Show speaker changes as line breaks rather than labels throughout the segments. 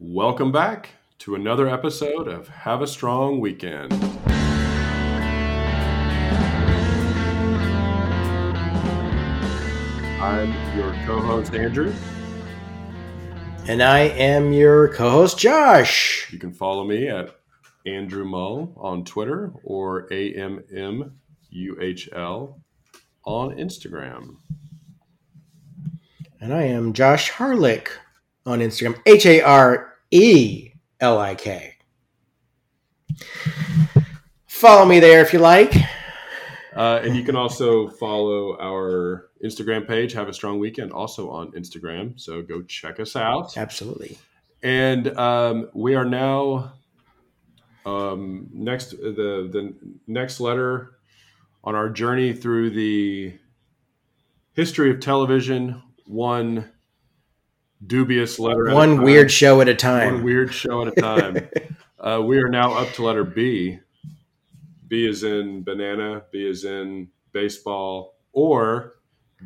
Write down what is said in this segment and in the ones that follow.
Welcome back to another episode of Have a Strong Weekend. I'm your co host, Andrew.
And I am your co host, Josh.
You can follow me at Andrew Mull on Twitter or AMMUHL on Instagram.
And I am Josh Harelik on Instagram, H A R E L I K. Follow me there if you like.
Uh, and you can also follow our Instagram page, Have a Strong Weekend, also on Instagram. So go check us out.
Absolutely.
And um, we are now um, next the the next letter on our journey through the history of television. One dubious letter.
One weird show at a time.
One weird show at a time. uh, we are now up to letter B. B is in banana. B is in baseball, or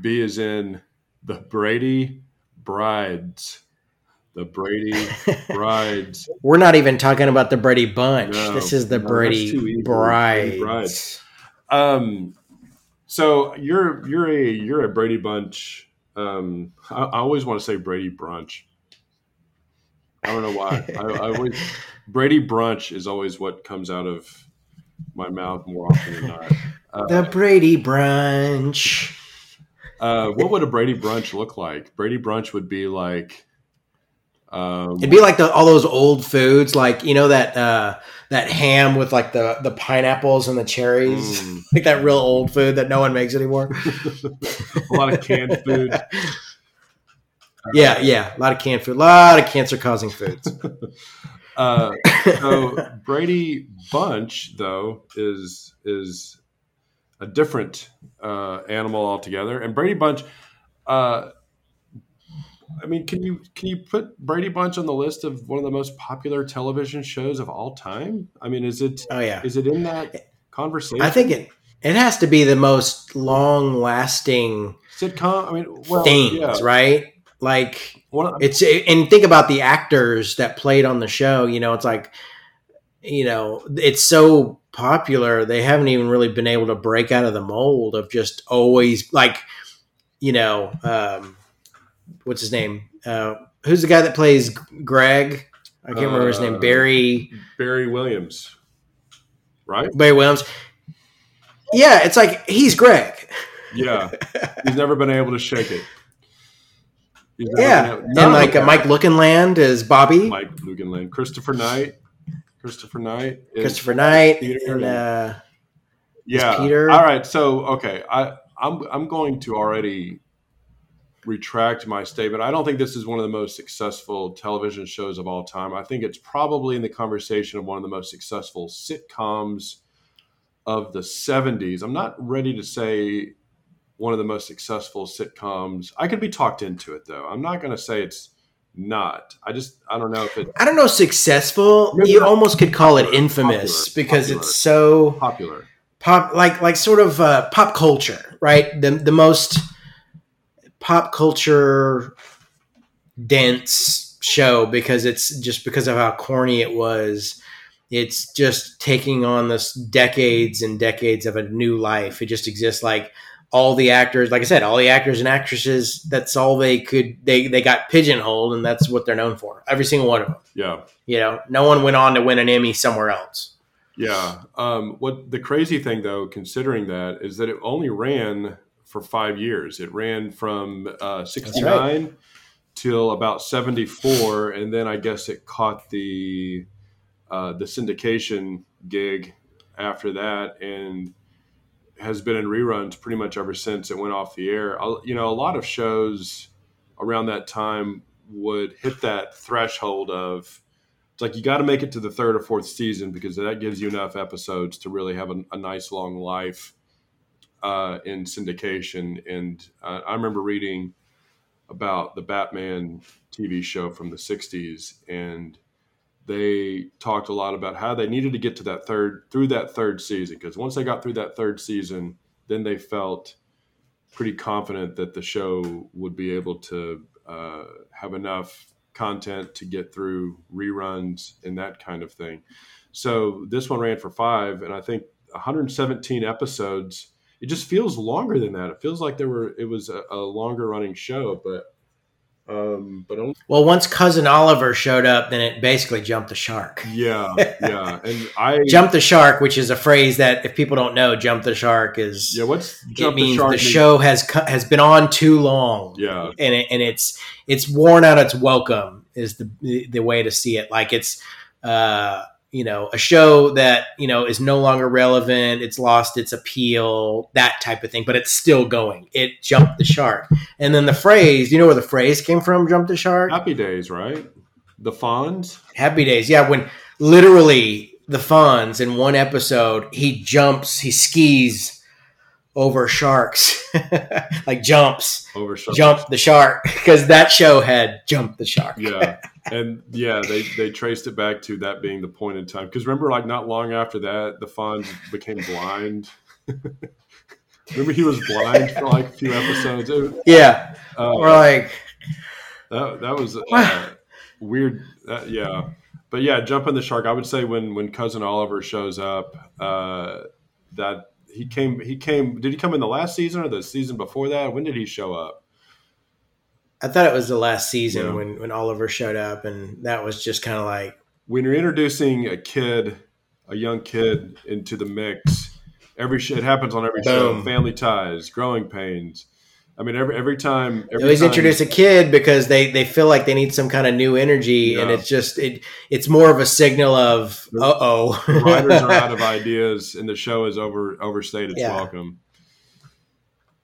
B is in the Brady Brides. The Brady Brides.
We're not even talking about the Brady Bunch.
No,
this is the
no,
Brady,
that's too easy.
Brides.
Brady Brides. Um, so you're you're a you're a Brady Bunch. Um, I, I always want to say Brady Brunch. I don't know why. I, I always Brady Brunch is always what comes out of my mouth more often than not. Uh,
The Brady Brunch.
uh, what would a Brady Brunch look like? Brady Brunch would be like. Um,
It'd be like the, all those old foods, like you know that uh, that ham with like the the pineapples and the cherries,
Mm.
like that real old food that no one makes anymore.
a lot of canned food.
yeah, yeah, a lot of canned food, a lot of cancer causing foods.
Uh, so Brady Bunch, though, is is a different uh, animal altogether. And Brady Bunch, uh, I mean, can you can you put Brady Bunch on the list of one of the most popular television shows of all time? I mean, is it
Oh yeah,
is it in that conversation?
I think it it has to be the most long lasting
sitcom. I mean, well,
things,
yeah.
right? Like
of-
it's and think about the actors that played on the show. You know, it's like you know, it's so popular they haven't even really been able to break out of the mold of just always like you know um what's his name? Uh who's the guy that plays greg? I can't remember his name.
Uh,
barry
Barry Williams, right?
barry williams. Yeah it's like he's greg.
Yeah, he's never been able to shake it.
Yeah. and like uh, mike lookinland is bobby.
Mike Lookinland, Christopher Knight, Christopher Knight,
christopher knight
Peter
and uh
yeah.
Peter.
All right, so okay, I I'm I'm going to already retract my statement. I don't think this is one of the most successful television shows of all time. I think it's probably in the conversation of one of the most successful sitcoms of the 70s. I'm not ready to say one of the most successful sitcoms. I could be talked into it though. I'm not going to say it's not. I just I don't know if it's
I don't know, successful. You
not
almost could call it infamous
popular,
because
popular.
it's so
popular.
pop, like like sort of uh, pop culture, right? The the most pop culture dense show because it's just because of how corny it was. It's just taking on this decades and decades of a new life. It just exists like all the actors, like I said, all the actors and actresses. That's all they could. They they got pigeonholed, and that's what they're known for. Every single one of them.
Yeah.
You know, no one went on to win an Emmy somewhere else.
Yeah. Um, what the crazy thing, though, considering that, is that it only ran for five years. It ran from uh, 69 till about 74. And then I guess it caught the, uh, the syndication gig after that and has been in reruns pretty much ever since it went off the air. You know, a lot of shows around that time would hit that threshold of it's like you got to make it to the third or fourth season because that gives you enough episodes to really have a, a nice long life uh, in syndication. And uh, I remember reading about the Batman TV show from the '60s, and they talked a lot about how they needed to get to that third through that third season because once they got through that third season, then they felt pretty confident that the show would be able to uh, have enough content to get through reruns and that kind of thing. So this one ran for five, and I think 117 episodes. It just feels longer than that. It feels like there were it was a, a longer running show, but um, but only,
well, once cousin Oliver showed up, then it basically jumped the shark.
Yeah, yeah, and I
jumped the shark, which is a phrase that if people don't know, jump the shark is
yeah. What's
jump it means the, the show has has been on too long.
Yeah,
and it, and it's it's worn out its welcome is the the way to see it. Like it's uh you know a show that you know is no longer relevant it's lost its appeal that type of thing but it's still going. It jumped the shark. And then the phrase you know where the phrase came from jump the shark?
Happy days right? The fonz?
Happy days yeah when literally the fonz in one episode he jumps he skis over sharks, like jumps.
Over sharks.
jump the shark because that show had jumped the shark.
yeah, and yeah, they they traced it back to that being the point in time. Because remember, like not long after that, the Fonz became blind. remember, he was blind for like a few episodes.
yeah, uh, we're like
that. That was uh, weird. Uh, yeah, but yeah, jumping the shark. I would say when when cousin Oliver shows up, uh, that he came he came did he come in the last season or the season before that when did he show up
i thought it was the last season yeah. when when oliver showed up and that was just kind of like
when you're introducing a kid a young kid into the mix every it happens on every Boom. show family ties growing pains I mean, every every time every
they always
time,
introduce a kid because they they feel like they need some kind of new energy, yeah. and it's just it it's more of a signal of uh oh,
writers are out of ideas, and the show is over overstayed its yeah. welcome.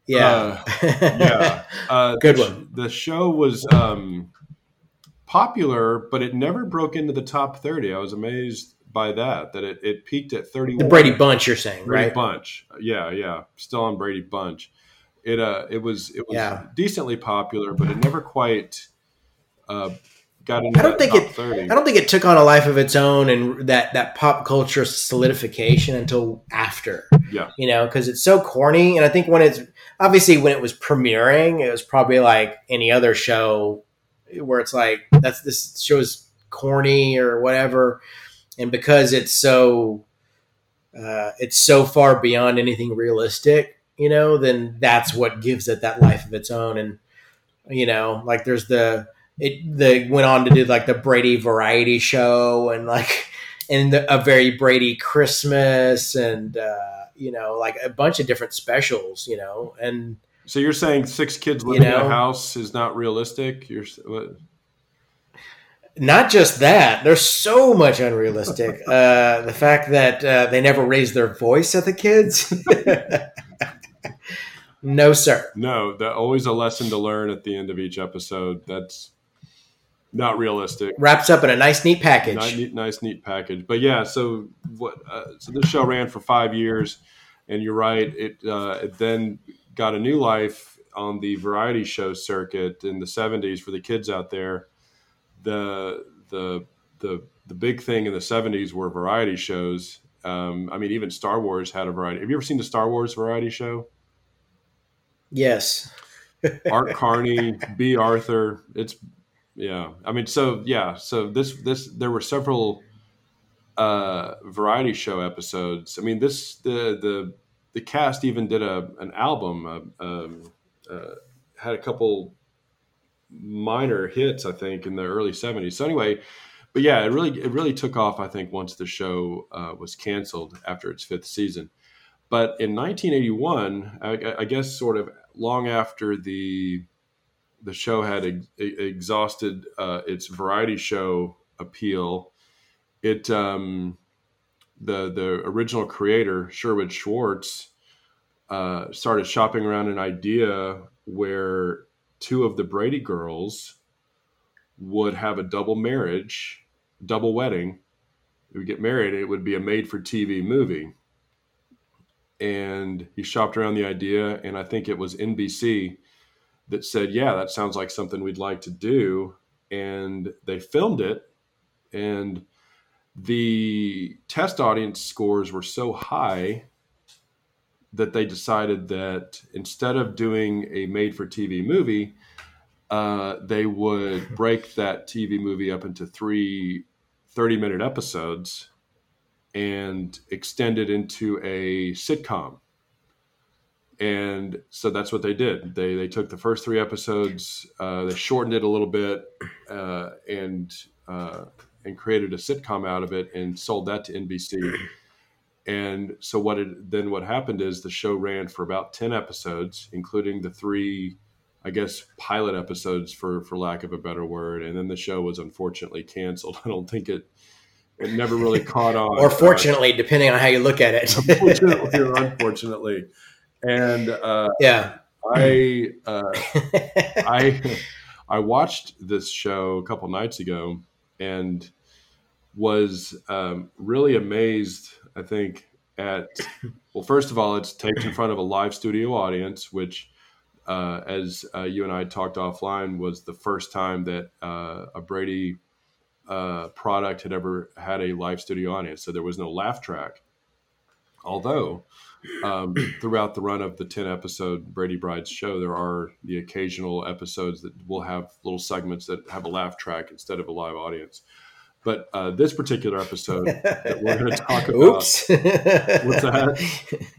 Yeah,
uh, yeah, uh,
good
the,
one.
The show was um, popular, but it never broke into the top thirty. I was amazed by that that it, it peaked at thirty.
the brady bunch you're saying
brady
right
bunch yeah yeah still on brady bunch it uh it was it was
yeah.
decently popular, but it never quite uh, got into.
I don't think it.
30.
I don't think it took on a life of its own and that that pop culture solidification until after.
Yeah,
you know, because it's so corny, and I think when it's obviously when it was premiering, it was probably like any other show where it's like that's this show's corny or whatever, and because it's so. Uh, it's so far beyond anything realistic you know, then that's what gives it that life of its own. And you know, like there's the it the went on to do like the Brady variety show and like and the, a very Brady Christmas and uh, you know like a bunch of different specials, you know, and
so you're saying six kids living you know, in a house is not realistic? You're what?
Not just that, there's so much unrealistic. uh, the fact that uh, they never raise their voice at the kids. No, sir.
No, that always a lesson to learn at the end of each episode. That's not realistic.
Wraps up in a nice, neat package.
Nice, neat, nice, neat package. But yeah, so what? Uh, so this show ran for five years, and you're right. It uh, it then got a new life on the variety show circuit in the '70s for the kids out there. The the the the big thing in the '70s were variety shows. Um, I mean, even Star Wars had a variety. Have you ever seen the Star Wars variety show?
Yes.
Art Carney, Bea Arthur. It's yeah. I mean, so yeah. So this this there were several uh, variety show episodes. I mean, this the the the cast even did a an album. Uh, um, uh, had a couple minor hits, I think, in the early '70s. So anyway, but yeah, it really it really took off. I think once the show uh, was canceled after its fifth season. But in 1981, I, I guess sort of long after the the show had ex- exhausted uh, its variety show appeal, it um, the the original creator Sherwood Schwartz uh, started shopping around an idea where two of the Brady girls would have a double marriage, double wedding. They would get married. It would be a made-for-TV movie and he shopped around the idea and i think it was nbc that said yeah that sounds like something we'd like to do and they filmed it and the test audience scores were so high that they decided that instead of doing a made for TV movie, uh, they would break that TV movie up into three 30 minute episodes and extend it into a sitcom. And so that's what they did. They they took the first three episodes, uh, they shortened it a little bit, uh, and uh, and created a sitcom out of it, and sold that to NBC. And so what it, then what happened is the show ran for about ten episodes, including the three, I guess, pilot episodes for for lack of a better word. And then the show was unfortunately canceled. I don't think it it never really caught on.
or fortunately, depending on how you look at it.
unfortunately or unfortunately. And uh,
yeah,
I uh, I I watched this show a couple nights ago and was um, really amazed. I think at well, first of all, it's taped in front of a live studio audience, which. Uh, as uh, you and I talked offline, was the first time that uh, a Brady uh, product had ever had a live studio audience. So there was no laugh track. Although um, throughout the run of the 10 episode Brady Brides show, there are the occasional episodes that will have little segments that have a laugh track instead of a live audience. But uh, this particular episode that we're going to talk about.
Oops.
What's that?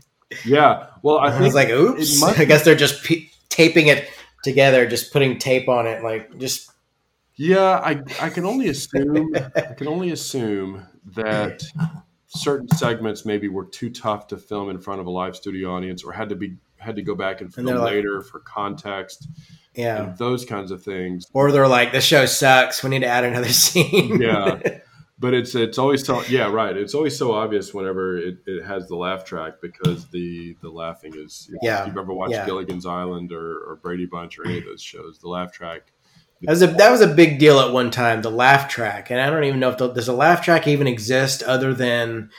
Yeah. Well, I,
I was like, oops. I guess they're just p- taping it together, just putting tape on it, like just.
Yeah, I I can only assume I can only assume that certain segments maybe were too tough to film in front of a live studio audience or had to be had to go back and film and later for context
yeah.
those kinds of things.
Or they're like the show sucks. We need to add another scene.
Yeah. But it's it's always so yeah right. It's always so obvious whenever it, it has the laugh track because the the laughing is
yeah.
if you've ever watched yeah. gilligan's island or, or brady bunch or any of those shows the laugh track
that was a that was a big deal at one time. The laugh track, and I don't even know if the, does a laugh track even exist other than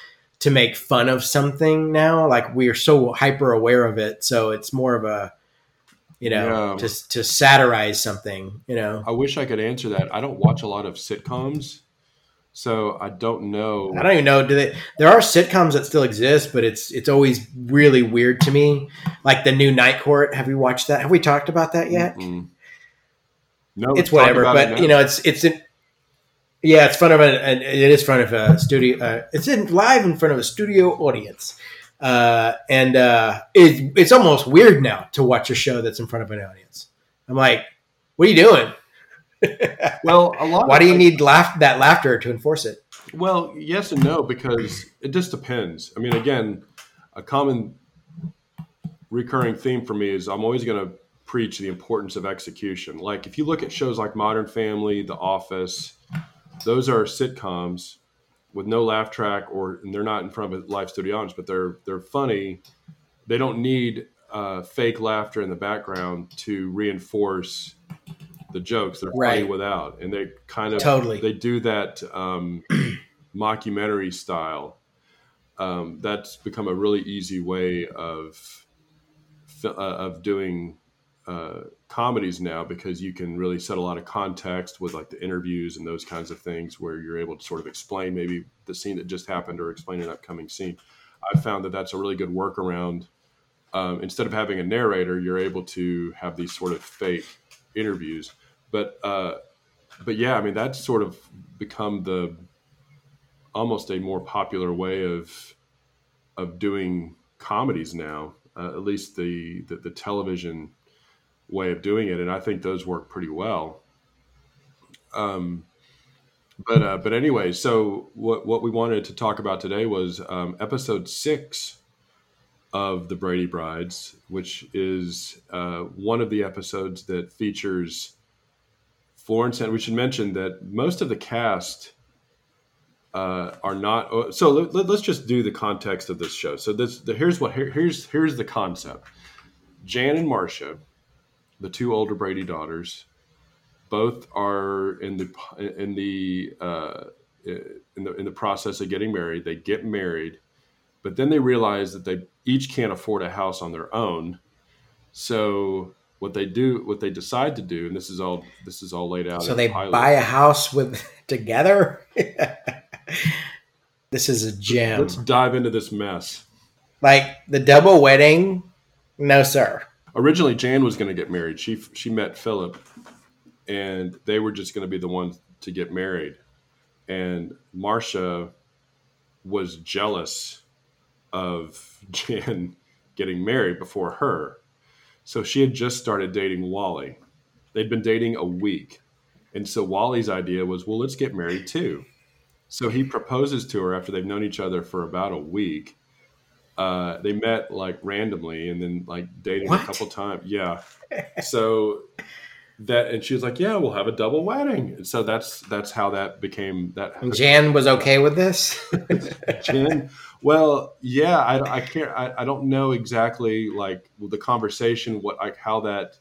to make fun of something now. Like we are so hyper aware of it, so it's more of a you know yeah. to to satirize something. You know,
I wish I could answer that. I don't watch a lot of sitcoms. So I don't know.
I don't even know. Do they? There are sitcoms that still exist, but it's it's always really weird to me. Like the new Night Court. Have you watched that? Have we talked about that yet? Mm-hmm. No, it's whatever. But it you know, it's it's in, yeah, it's front of an it is front of a studio. Uh, it's in live in front of a studio audience, uh, and uh, it, it's almost weird now to watch a show that's in front of an audience. I'm like, what are you doing?
well, a lot.
Why do you need laugh that laughter to enforce it?
Well, yes and no because it just depends. I mean, again, a common recurring theme for me is I'm always going to preach the importance of execution. Like if you look at shows like Modern Family, The Office, those are sitcoms with no laugh track or and they're not in front of a live studio audience, but they're they're funny. They don't need uh, fake laughter in the background to reinforce the jokes. They're right. funny without, and they kind of
totally
they do that um, mockumentary style. Um, that's become a really easy way of uh, of doing uh, comedies now because you can really set a lot of context with like the interviews and those kinds of things where you're able to sort of explain maybe the scene that just happened or explain an upcoming scene. I've found that that's a really good workaround. Um, instead of having a narrator, you're able to have these sort of fake interviews. But uh, but yeah, I mean that's sort of become the almost a more popular way of of doing comedies now. Uh, at least the, the the television way of doing it, and I think those work pretty well. Um, but uh, but anyway, so what what we wanted to talk about today was um, episode six of the Brady Brides, which is uh, one of the episodes that features Florence. And we should mention that most of the cast uh, are not. Oh, so let, us just do the context of this show. So this the, here's what here, here's here's the concept. Jan and Marcia the two older Brady daughters. Both are in the in the uh, in the in the process of getting married. They get married, but then they realize that they each can't afford a house on their own. So what they do, what they decide to do, and this is all this is all laid out.
So they the buy a house with together. this is a gem.
Let's dive into this mess.
Like the double wedding, no sir
originally Jan was going to get married. She she met Philip, and they were just going to be the ones to get married. And Marcia was jealous of Jan getting married before her. So she had just started dating Wally. They'd been dating a week. And so Wally's idea was, well, let's get married too. So he proposes to her after they've known each other for about a week. Uh, they met like randomly and then like dated
What?
a couple times. Yeah. So that and she was like, "Yeah, we'll have a double wedding." And so that's that's how that became that.
Jan was okay with this.
Jan, well, yeah, I, I can't. I, I don't know exactly like the conversation. What like how that.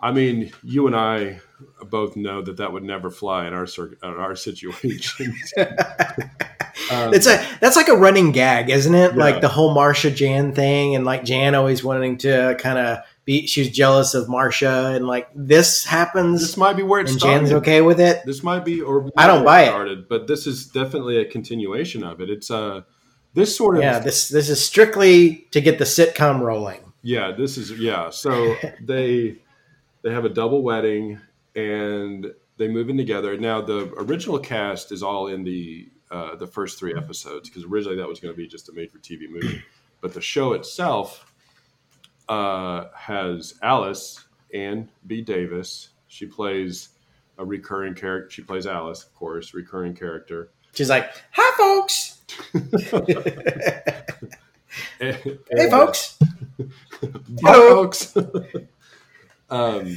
I mean, you and I both know that that would never fly in our in our situation. Um,
it's a that's like a running gag, isn't it?
Yeah.
Like the whole Marcia Jan thing, and like Jan always wanting to kind of be. She was jealous of Marcia, and like this happens,
this might be where it
and
started.
Jan's okay with it.
This might be, or
I don't buy it.
Started, but this is definitely a continuation of it. It's uh, this sort of
Yeah, this this is strictly to get the sitcom rolling.
Yeah, this is yeah. So they they have a double wedding and they move in together. Now the original cast is all in the uh, the first three episodes because originally that was going to be just a made for TV movie, but the show itself uh, has Alice Ann B. Davis. She plays a recurring character. She plays Alice, of course, recurring character.
She's like, "Hi, folks.
hey,
Hey, folks."
Bye, folks. um,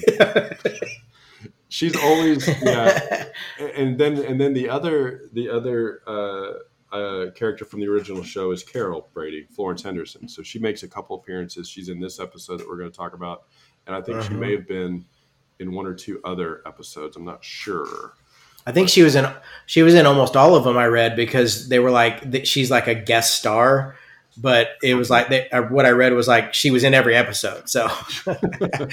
she's always yeah, and then and then the other the other uh, uh, character from the original show is Carol Brady, Florence Henderson. So she makes a couple appearances. She's in this episode that we're going to talk about, and I think she
Uh-huh.
may have been in one or two other episodes. I'm not sure.
I think she was in she was in almost all of them. I read because they were like she's like a guest star, but it was like they, uh, what I read was like she was in every episode. So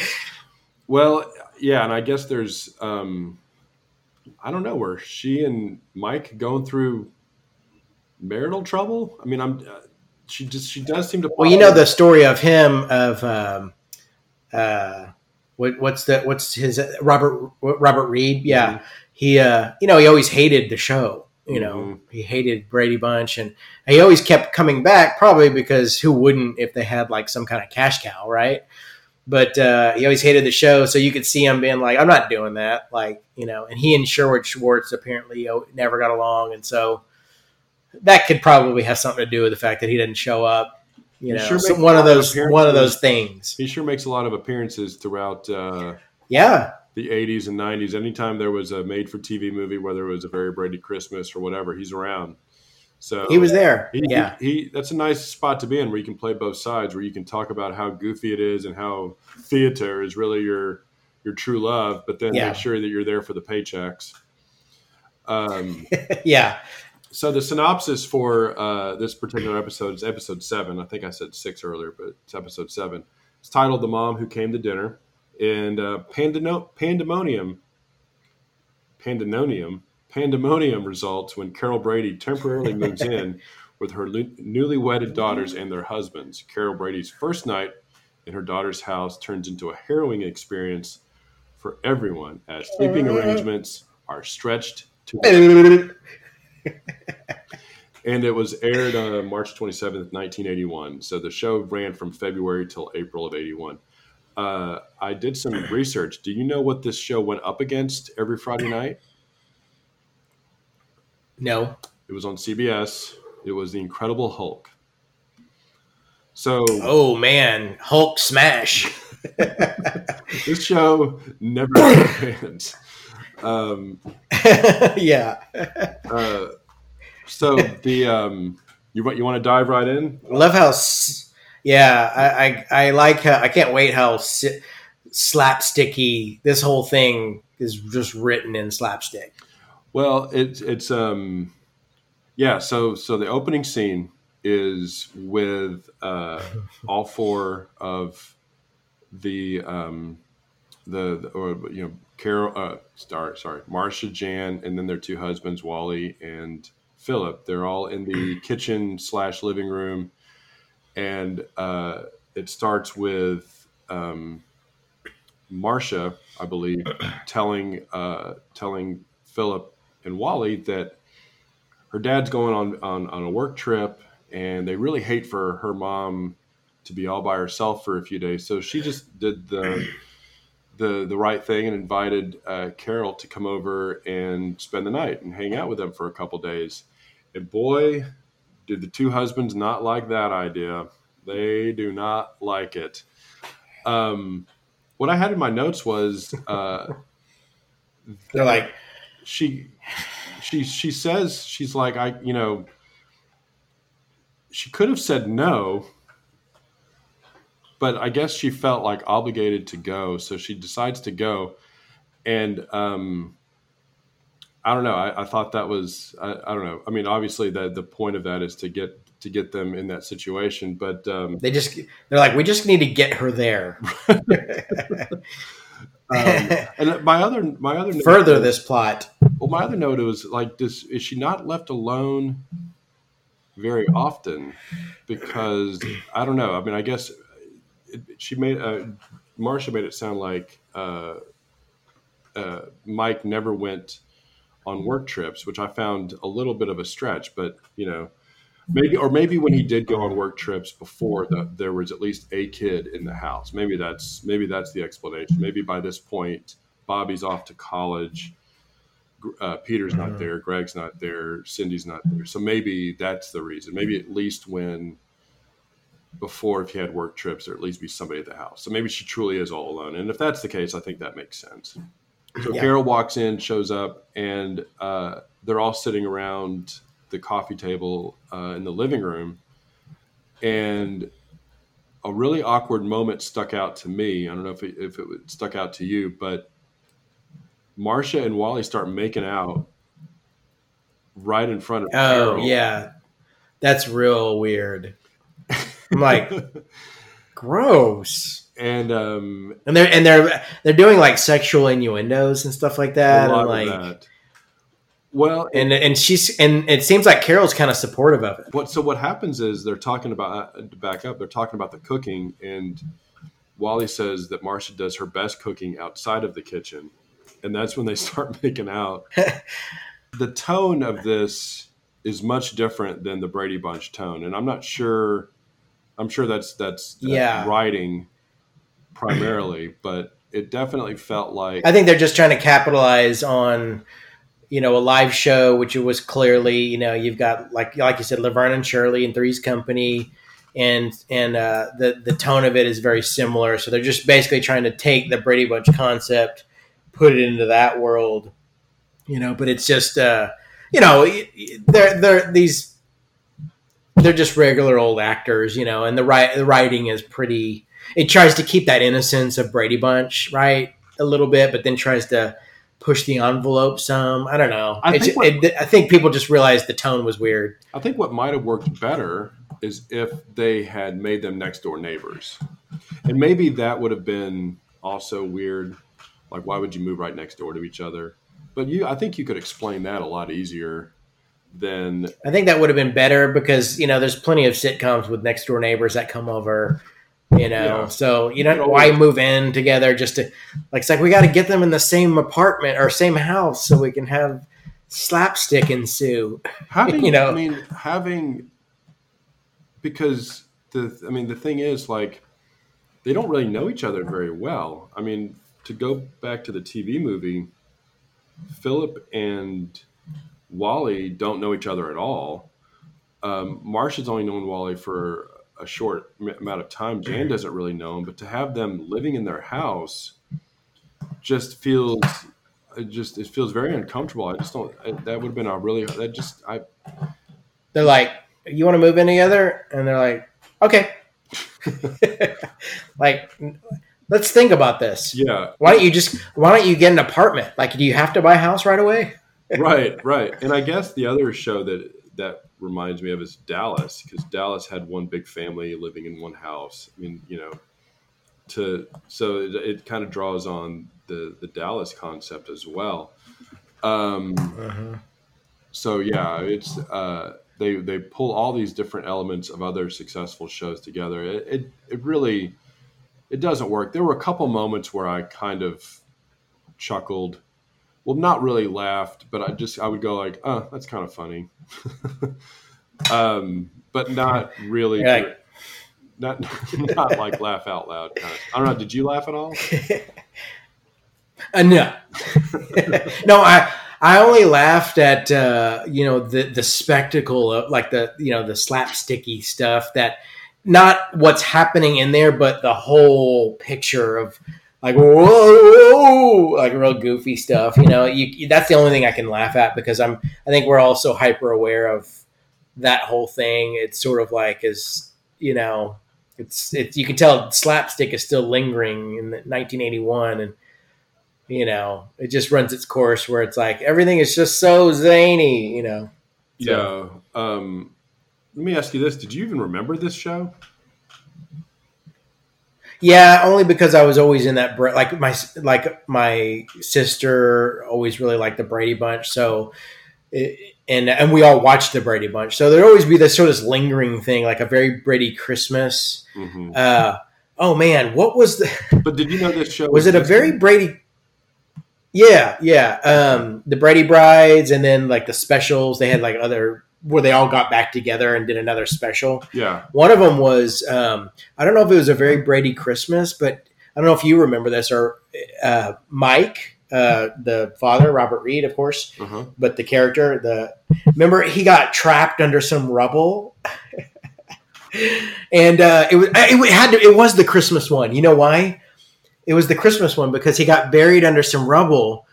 Well, yeah, and I guess there's um I don't know where she and Mike going through marital trouble. I mean, I'm uh, she just she does seem to.
well, you know the story of him of um, uh, what, what's that? what's his Robert Robert Reed? Yeah, he uh, you know he always hated the show. You know
Mhm.
he hated Brady Bunch, and he always kept coming back, probably because who wouldn't if they had like some kind of cash cow, right? But uh, he always hated the show, so you could see him being like, "I'm not doing that," like you know. And he and Sherwood Schwartz apparently never got along, and so that could probably have something to do with the fact that he didn't show up. You
He
know,
sure
so one of
lot of
those one of those things.
He sure makes a lot of appearances throughout uh,
Yeah,
the 80s and 90s. Anytime there was a made for TV movie, whether it was a Very Brady Christmas or whatever, he's around. So
he was there.
He,
yeah,
he, he- that's a nice spot to be in where you can play both sides, where you can talk about how goofy it is and how theater is really your your true love, but then
Yeah.
make sure that you're there for the paychecks. Um,
yeah.
so the synopsis for uh, this particular episode is episode seven. I think I said six earlier, but it's episode seven. It's titled "The Mom Who Came to Dinner," and uh, pandano- pandemonium, pandemonium, pandemonium results when Carol Brady temporarily moves in with her newly wedded daughters and their husbands. Carol Brady's first night in her daughter's house turns into a harrowing experience for everyone as sleeping arrangements are stretched to and it was aired on March 27th, 1981. So the show ran from February till April of 81. Uh, I did some research. Do you know what this show went up against every Friday night?
No.
It was on CBS. It was The Incredible Hulk. So
Oh man, Hulk smash.
this show never fans. Um,
yeah.
uh, so the um, you want you want to dive right in?
Love how. Yeah, I, I I like how I can't wait how si- slapsticky this whole thing is just written in slapstick.
Well, it's it's um yeah, so so the opening scene is with uh all four of the um the, the or you know Carol uh sorry sorry Marcia Jan and then their two husbands Wally and Philip. They're all in the kitchen slash living room. And uh it starts with um Marcia, I believe, telling uh, telling Philip and Wally that her dad's going on, on on a work trip, and they really hate for her mom to be all by herself for a few days. So she just did the the the right thing and invited uh, Carol to come over and spend the night and hang out with them for a couple days. And boy, did the two husbands not like that idea. They do not like it. Um, what I had in my notes was uh,
they're like
she she she says she's like I you know she could have said no but I guess she felt like obligated to go, so she decides to go. And um, I don't know. I, I thought that was I, I, don't know. I mean, obviously the the point of that is to get to get them in that situation, but um,
they just they're like, we just need to get her there. um,
and my other my other
further this plot.
Well, my other note was like, does is she not left alone very often? Because I don't know. I mean, I guess she made uh, Marcia made it sound like uh, uh, Mike never went on work trips, which I found a little bit of a stretch. But you know, maybe or maybe when he did go on work trips before, that there was at least a kid in the house. Maybe that's maybe that's the explanation. Maybe by this point, Bobby's off to college. Uh, Peter's not there. Greg's not there. Cindy's not there. So maybe that's the reason. Maybe at least when before if you had work trips or at least be somebody at the house. So maybe she truly is all alone. And if that's the case, I think that makes sense. So yeah. Carol walks in, shows up, and uh, they're all sitting around the coffee table uh, in the living room. And a really awkward moment stuck out to me. I don't know if it, if it stuck out to you, but Marcia and Wally start making out right in front of
Oh, Carol. yeah. That's real weird. I'm like, gross.
And um,
and they're and they're they're doing like sexual innuendos and stuff like that. and like, that.
Well,
and and she's and it seems like Carol's kind of supportive of it.
What so what happens is they're talking about uh, to back up. They're talking about the cooking, and Wally says that Marcia does her best cooking outside of the kitchen, and that's when they start making out. the tone of this is much different than the Brady Bunch tone, and I'm not sure I'm sure that's that's, that's yeah. writing primarily, but it definitely felt like
I think they're just trying to capitalize on you know a live show, which it was clearly you know you've got like like you said Laverne and Shirley and Three's Company, and and uh, the the tone of it is very similar. So they're just basically trying to take the Brady Bunch concept, put it into that world, you know. But it's just uh, you know they're they're these they're just regular old actors, you know, and the right the writing is pretty. It tries to keep that innocence of Brady Bunch, right, a little bit, but then tries to push the envelope some. I don't know. I think, what, it, I think people just realized the tone was weird.
I think what might have worked better is if they had made them next door neighbors, and maybe that would have been also weird. Like, why would you move right next door to each other? But you, I think you could explain that a lot easier than.
I think that would have been better because you know there's plenty of sitcoms with next door neighbors that come over, you know. Yeah. So you know why move in together just to like it's like we got to get them in the same apartment or same house so we can have slapstick ensue.
Having, you know, I mean, having because the I mean the thing is like they don't really know each other very well. I mean, to go back to the TV movie, Philip and Wally don't know each other at all. Um, Marcia's only known Wally for a short amount of time. Jan doesn't really know him, but to have them living in their house just feels it just it feels very uncomfortable. I just don't. I, that would have been a really that just I.
They're like, you want to move in together, and they're like, okay. like, let's think about this.
Yeah.
Why don't you just Why don't you get an apartment? Like, do you have to buy a house right away?
right, right. And I guess the other show that that reminds me of is Dallas because Dallas had one big family living in one house. I mean, you know, to so it, it kind of draws on the the Dallas concept as well. Um, uh-huh. So yeah, it's uh, they they pull all these different elements of other successful shows together. It it, it really it doesn't work. There were a couple moments where I kind of chuckled. Well, not really laughed, but I just I would go like, "Oh, that's kind of funny," um, but not really.
Like,
not not like laugh out loud. Kind of. I don't know. Did you laugh at all?
Uh, no, no. I I only laughed at uh, you know the the spectacle of like the you know the slapsticky stuff that not what's happening in there, but the whole picture of like whoa, whoa like real goofy stuff. You know, you, that's the only thing I can laugh at because I'm I think we're all so hyper aware of that whole thing. It's sort of like is you know it's it's you can tell slapstick is still lingering in 1981 and you know it just runs its course where it's like everything is just so zany you know
yeah um let me ask you this did you even remember this show
yeah only because i was always in that like my like my sister always really liked the brady bunch so it, and and we all watched the brady bunch so there'd always be this sort of lingering thing like a very brady christmas mm-hmm. uh oh man what was the
but did you know this show
was, was it a very brady yeah, yeah. Um, the Brady Brides, and then like the specials. They had like other where they all got back together and did another special.
Yeah.
One of them was um, I don't know if it was a very Brady Christmas, but I don't know if you remember this or uh, Mike, uh, the father, Robert Reed, of course, uh-huh. but the character, the remember he got trapped under some rubble. and uh, it was it had to, it was the Christmas one. You know why? it was the Christmas one because he got buried under some rubble.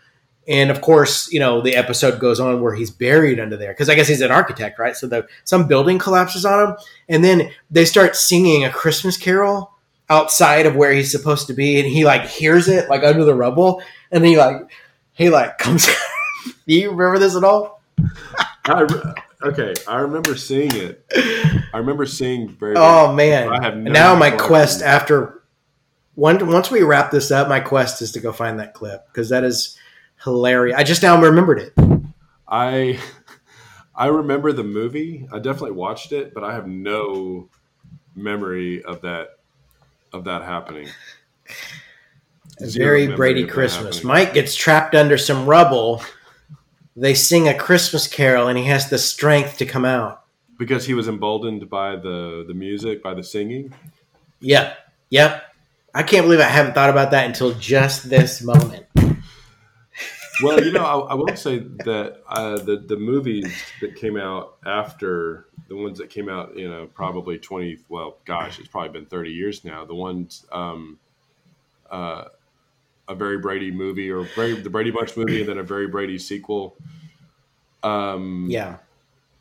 And of course, you know, the episode goes on where he's buried under there because I guess he's an architect, right? So the some building collapses on him, and then they start singing a Christmas carol outside of where he's supposed to be, and he like hears it like under the rubble, and then he like he like comes. Do you remember this at all?
I, okay, I remember seeing it. I remember seeing very.
Oh man! I have no now my quest after once we wrap this up, my quest is to go find that clip because that is hilarious. I just now remembered it.
I I remember the movie. I definitely watched it, but I have no memory of that of that happening.
A very Brady Christmas. Mike gets trapped under some rubble. They sing a Christmas carol, and he has the strength to come out
because he was emboldened by the the music, by the singing.
Yep, yep. I can't believe I haven't thought about that until just this moment.
Well, you know, I, I will say that uh, the the movies that came out after the ones that came out, you know, probably twenty. Well, gosh, it's probably been thirty years now. The ones, um, uh, a very Brady movie or very, the Brady Bunch movie, and then a very Brady sequel. Um,
yeah,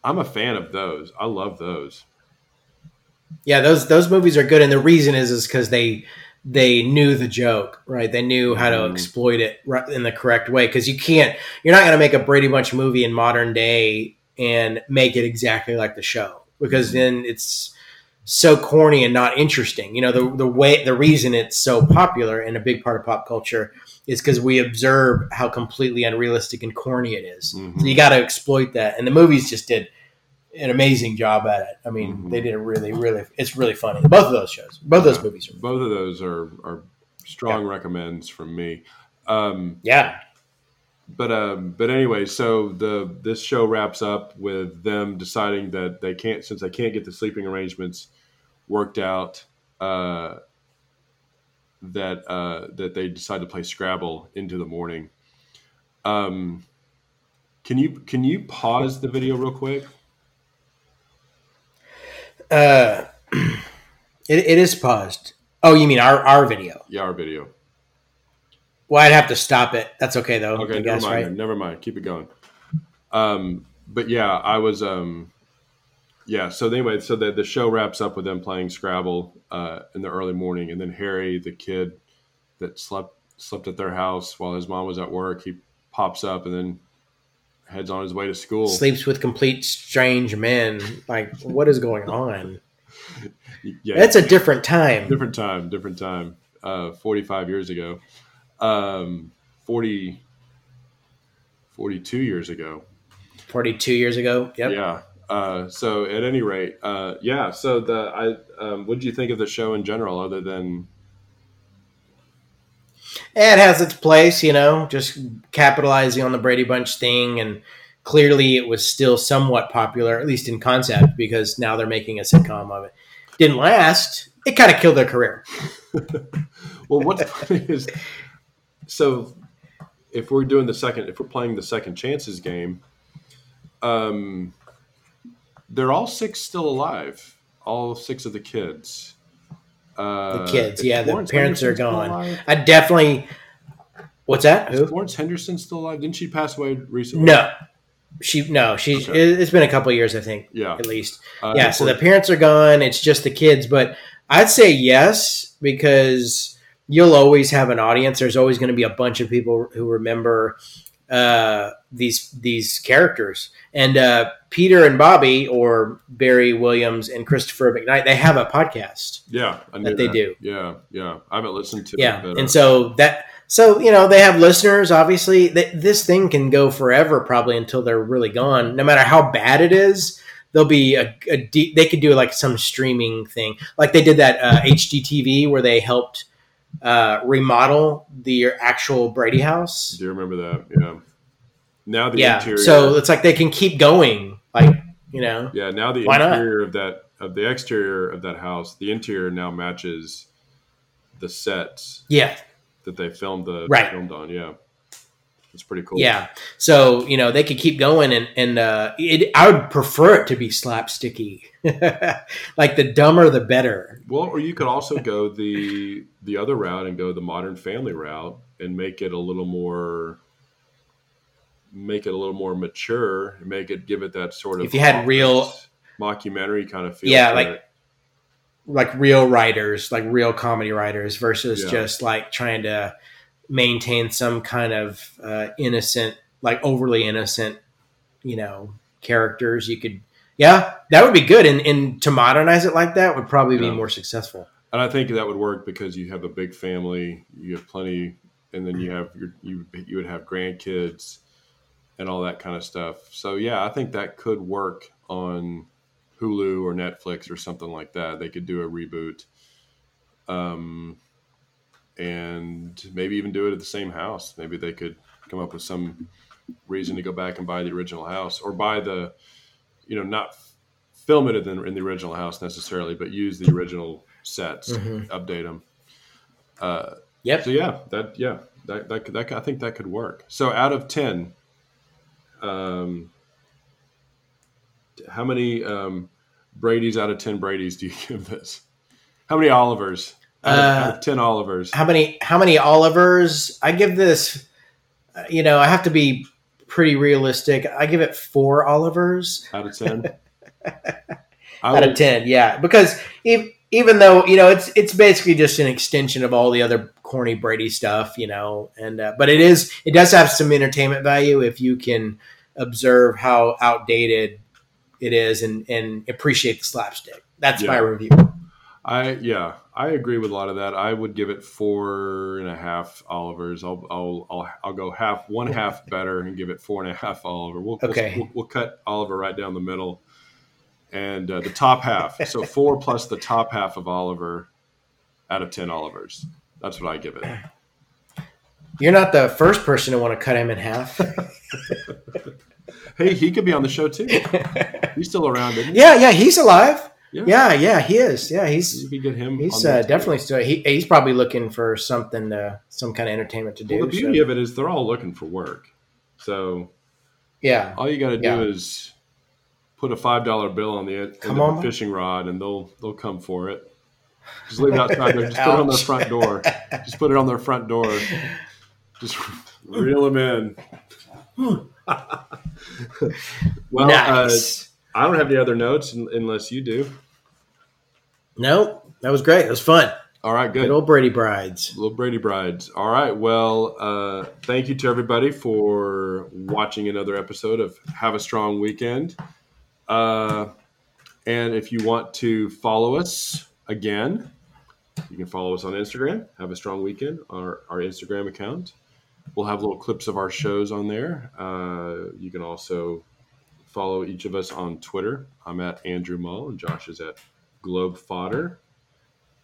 I'm a fan of those. I love those.
Yeah, those those movies are good, and the reason is is because they they knew the joke, right? They knew how to mm. exploit it in the correct way because you can't, you're not going to make a Brady Bunch movie in modern day and make it exactly like the show because mm. then it's so corny and not interesting. You know, the the way the reason it's so popular and a big part of pop culture is because we observe how completely unrealistic and corny it is. Mm-hmm. So you got to exploit that, and the movies just did an amazing job at it. I mean, mm-hmm. they did a really, really. It's really funny. Both of those shows, both yeah, those movies, are
both of those are are strong yeah. recommends from me. Um,
yeah.
But um, but anyway, so the this show wraps up with them deciding that they can't since they can't get the sleeping arrangements worked out. Uh, that uh, that they decide to play Scrabble into the morning. Um, can you can you pause the video real quick?
Uh, it, it is paused. Oh, you mean our our video?
Yeah, our video.
Well, I'd have to stop it. That's okay though.
Okay, never guess, mind. Right? Never mind. Keep it going. Um, but yeah, I was. Um, yeah. So anyway, so the the show wraps up with them playing Scrabble uh, in the early morning, and then Harry, the kid that slept slept at their house while his mom was at work, he pops up and then heads on his way to school.
Sleeps with complete strange men. Like, what is going on? yeah, that's a different time.
Different time. Different time. Uh, Forty-five years ago. Um, 40, 42 years ago.
Forty-two years ago. Yep.
Yeah. Uh, so at any rate, uh, yeah. So the I, um, what did you think of the show in general, other than
it has its place, you know, just capitalizing on the Brady Bunch thing. And clearly it was still somewhat popular, at least in concept, because now they're making a sitcom of it. Didn't last. It kind of killed their career.
well, what's funny is so if we're doing the second, if we're playing the second chances game, um, they're all six still alive. All six of the kids.
Uh, the kids, yeah, the parents are gone. I definitely. What's that?
Is Florence Henderson still alive? Didn't she pass away recently?
No, she no, she's. Okay. It's been a couple years, I think.
Yeah,
at least. Uh, yeah, so the parents are gone. It's just the kids, but I'd say yes because you'll always have an audience. There's always going to be a bunch of people who remember uh, these these characters. And uh, Peter and Bobby, or Barry Williams and Christopher McKnight, they have a podcast.
Yeah,
that they do.
Yeah, yeah. I haven't listened to.
Yeah, it, and so that so you know they have listeners. Obviously, they, this thing can go forever, probably until they're really gone. No matter how bad it is, there'll be a, a deep, they could do like some streaming thing, like they did that uh, HGTV where they helped uh, remodel the actual Brady house.
Do you remember that? Yeah. Now the
yeah.
interior.
So it's like they can keep going, like you know.
Yeah. Now the interior not? of that of the exterior of that house, the interior now matches the sets.
Yeah.
That they filmed the
right.
filmed on. Yeah. It's pretty cool.
Yeah. So, you know, they could keep going and, and, uh, it, I would prefer it to be slapsticky. like the dumber, the better.
Well, or you could also go the, the other route and go the modern family route and make it a little more, make it a little more mature and make it, give it that sort of,
if you had real
mockumentary kind of feel.
Yeah. Like, it. like real writers, like real comedy writers versus yeah. just like trying to, maintain some kind of uh, innocent, like overly innocent, you know, characters. You could, yeah, that would be good. And, and to modernize it like that would probably yeah. be more successful.
And I think that would work because you have a big family, you have plenty, and then you have your you you would have grandkids and all that kind of stuff. So yeah, I think that could work on Hulu or Netflix or something like that. They could do a reboot. Um, and maybe even do it at the same house. Maybe they could come up with some reason to go back and buy the original house or buy the, you know, not film it in the, in the original house necessarily, but use the original sets, mm-hmm. update them. Uh,
yep.
So yeah, that yeah, that, that that I think that could work. So out of ten, um, how many um, Brady's out of ten Brady's do you give this? How many Olivers? Out of, uh, out of ten Olivers.
How many? How many Olivers? I give this. Uh, you know, I have to be pretty realistic. I give it four Olivers
out of ten.
out of ten, yeah, because even even though you know it's it's basically just an extension of all the other corny Brady stuff, you know, and uh, but it is it does have some entertainment value if you can observe how outdated it is and and appreciate the slapstick. That's yeah. my review.
I yeah, I agree with a lot of that. I would give it four and a half Olivers. I'll I'll I'll, I'll go half one half better and give it four and a half Oliver. We'll
okay.
we'll, we'll cut Oliver right down the middle, and uh, the top half. so four plus the top half of Oliver out of ten Olivers. That's what I give it.
You're not the first person to want to cut him in half.
hey, he could be on the show too. He's still around, isn't
he? Yeah, yeah, he's alive. Yeah. yeah, yeah, he is. Yeah, he's.
You could get him.
He's uh, definitely still. He, he's probably looking for something, to, some kind of entertainment to do.
Well, the beauty so. of it is they're all looking for work. So,
yeah,
all you got to do yeah. is put a five dollar bill on the of the fishing rod, and they'll they'll come for it. Just leave it outside. there. Just put it on their front door. Just put it on their front door. Just reel them in. well, nice. uh, I don't have any other notes unless you do.
Nope. That was great. It was fun.
All right, good.
Good old Brady Brides.
Little Brady Brides. All right. Well, uh, thank you to everybody for watching another episode of Have a Strong Weekend. Uh, and if you want to follow us again, you can follow us on Instagram, Have a Strong Weekend, our, our Instagram account. We'll have little clips of our shows on there. Uh, you can also follow each of us on Twitter. I'm at Andrew Mull and Josh is at Globe Fodder.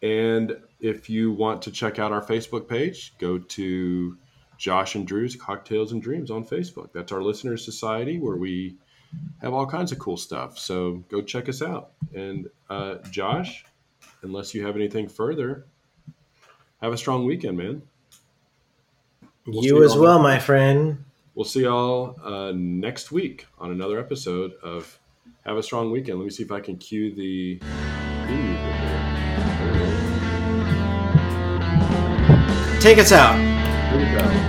And if you want to check out our Facebook page, go to Josh and Drew's Cocktails and Dreams on Facebook. That's our listeners society where we have all kinds of cool stuff. So go check us out. And uh, Josh, unless you have anything further, have a strong weekend, man.
We'll you as well, my friend.
We'll see y'all uh, next week on another episode of Have a Strong Weekend. Let me see if I can cue the
Take us out.
Here we go.